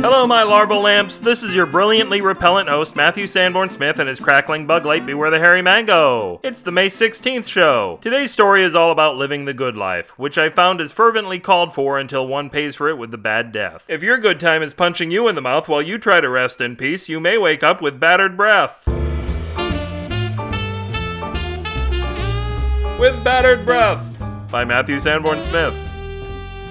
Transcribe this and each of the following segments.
Hello, my larval lamps. This is your brilliantly repellent host, Matthew Sanborn Smith, and his crackling bug light, Beware the Hairy Mango. It's the May 16th show. Today's story is all about living the good life, which I found is fervently called for until one pays for it with the bad death. If your good time is punching you in the mouth while you try to rest in peace, you may wake up with battered breath. With Battered Breath by Matthew Sanborn Smith.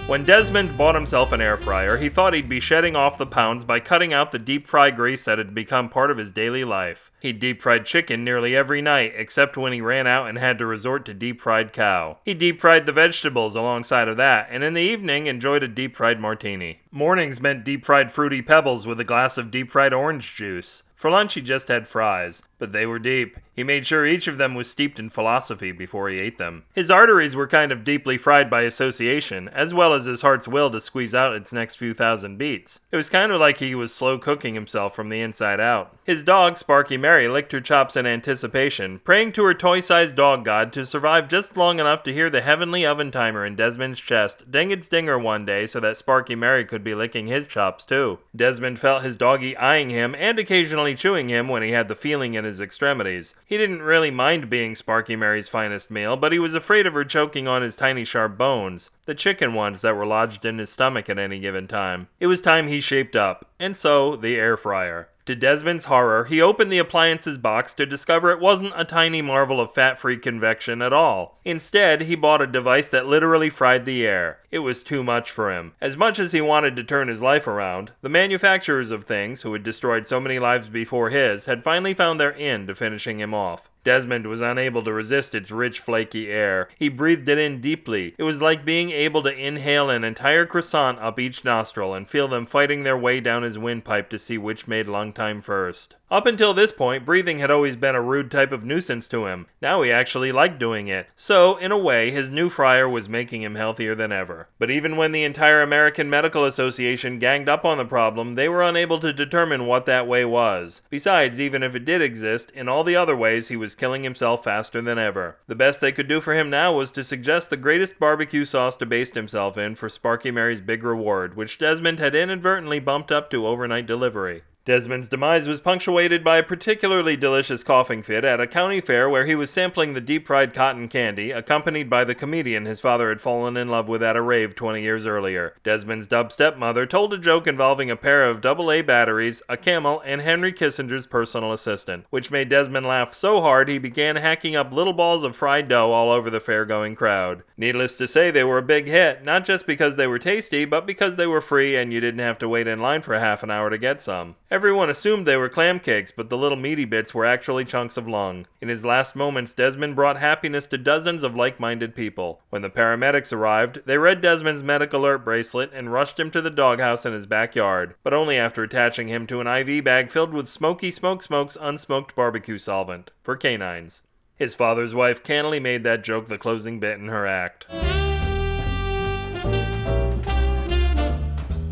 When Desmond bought himself an air fryer, he thought he'd be shedding off the pounds by cutting out the deep fry grease that had become part of his daily life. He deep fried chicken nearly every night, except when he ran out and had to resort to deep fried cow. He deep fried the vegetables alongside of that, and in the evening enjoyed a deep fried martini. Mornings meant deep fried fruity pebbles with a glass of deep fried orange juice. For lunch, he just had fries, but they were deep. He made sure each of them was steeped in philosophy before he ate them. His arteries were kind of deeply fried by association, as well as his heart's will to squeeze out its next few thousand beats. It was kind of like he was slow cooking himself from the inside out. His dog, Sparky Mary, licked her chops in anticipation, praying to her toy sized dog god to survive just long enough to hear the heavenly oven timer in Desmond's chest ding its dinger one day so that Sparky Mary could be licking his chops too. Desmond felt his doggy eyeing him and occasionally chewing him when he had the feeling in his extremities. He didn't really mind being Sparky Mary's finest meal, but he was afraid of her choking on his tiny sharp bones, the chicken ones that were lodged in his stomach at any given time. It was time he shaped up, and so the air fryer. To Desmond's horror, he opened the appliances box to discover it wasn't a tiny marvel of fat free convection at all. Instead, he bought a device that literally fried the air. It was too much for him. As much as he wanted to turn his life around, the manufacturers of things, who had destroyed so many lives before his, had finally found their end to finishing him off. Desmond was unable to resist its rich, flaky air. He breathed it in deeply. It was like being able to inhale an entire croissant up each nostril and feel them fighting their way down his windpipe to see which made lung time first. Up until this point, breathing had always been a rude type of nuisance to him. Now he actually liked doing it. So, in a way, his new fryer was making him healthier than ever. But even when the entire American Medical Association ganged up on the problem, they were unable to determine what that way was. Besides, even if it did exist, in all the other ways he was killing himself faster than ever. The best they could do for him now was to suggest the greatest barbecue sauce to baste himself in for Sparky Mary's big reward, which Desmond had inadvertently bumped up to overnight delivery. Desmond's demise was punctuated by a particularly delicious coughing fit at a county fair where he was sampling the deep fried cotton candy, accompanied by the comedian his father had fallen in love with at a rave 20 years earlier. Desmond's dub stepmother told a joke involving a pair of AA batteries, a camel, and Henry Kissinger's personal assistant, which made Desmond laugh so hard he began hacking up little balls of fried dough all over the fair going crowd. Needless to say, they were a big hit, not just because they were tasty, but because they were free and you didn't have to wait in line for half an hour to get some. Everyone assumed they were clam cakes, but the little meaty bits were actually chunks of lung. In his last moments, Desmond brought happiness to dozens of like minded people. When the paramedics arrived, they read Desmond's medic alert bracelet and rushed him to the doghouse in his backyard, but only after attaching him to an IV bag filled with Smoky Smoke Smoke's unsmoked barbecue solvent for canines. His father's wife cannily made that joke the closing bit in her act.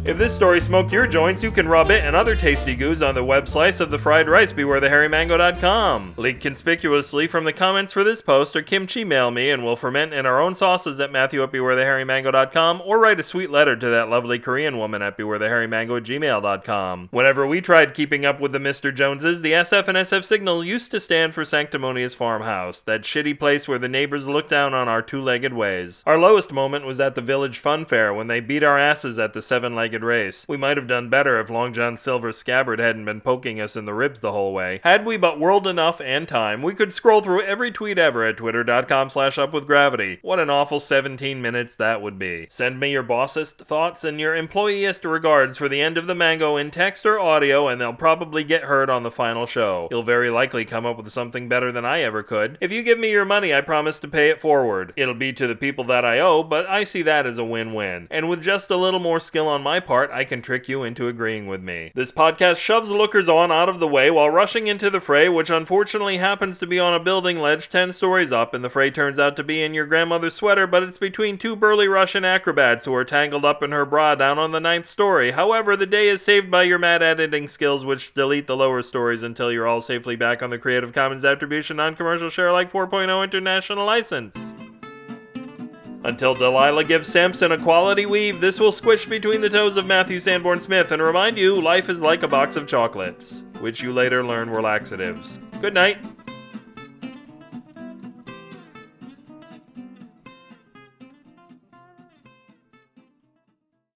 If this story smoked your joints, you can rub it and other tasty goos on the web slice of the fried rice bewarethehairymango.com. Leaked conspicuously from the comments for this post or kimchi mail me and we'll ferment in our own sauces at matthew at bewarethehairymango.com or write a sweet letter to that lovely Korean woman at bewarethehairymango at gmail.com. Whenever we tried keeping up with the Mr. Joneses, the SF and SF signal used to stand for Sanctimonious Farmhouse, that shitty place where the neighbors looked down on our two-legged ways. Our lowest moment was at the village fun fair when they beat our asses at the seven-legged race. We might have done better if Long John Silver's scabbard hadn't been poking us in the ribs the whole way. Had we but world enough and time, we could scroll through every tweet ever at twitter.com slash upwithgravity. What an awful 17 minutes that would be. Send me your bossest thoughts and your employeeist regards for the end of the mango in text or audio, and they'll probably get heard on the final show. You'll very likely come up with something better than I ever could. If you give me your money, I promise to pay it forward. It'll be to the people that I owe, but I see that as a win-win. And with just a little more skill on my part, I can trick you into agreeing with me. This podcast shoves lookers on out of the way while rushing into the fray, which unfortunately happens to be on a building ledge 10 stories up, and the fray turns out to be in your grandmother's sweater, but it's between two burly Russian acrobats who are tangled up in her bra down on the ninth story. However, the day is saved by your mad editing skills, which delete the lower stories until you're all safely back on the Creative Commons Attribution Non Commercial Share Alike 4.0 International License. Until Delilah gives Samson a quality weave, this will squish between the toes of Matthew Sanborn Smith and remind you life is like a box of chocolates, which you later learn were laxatives. Good night.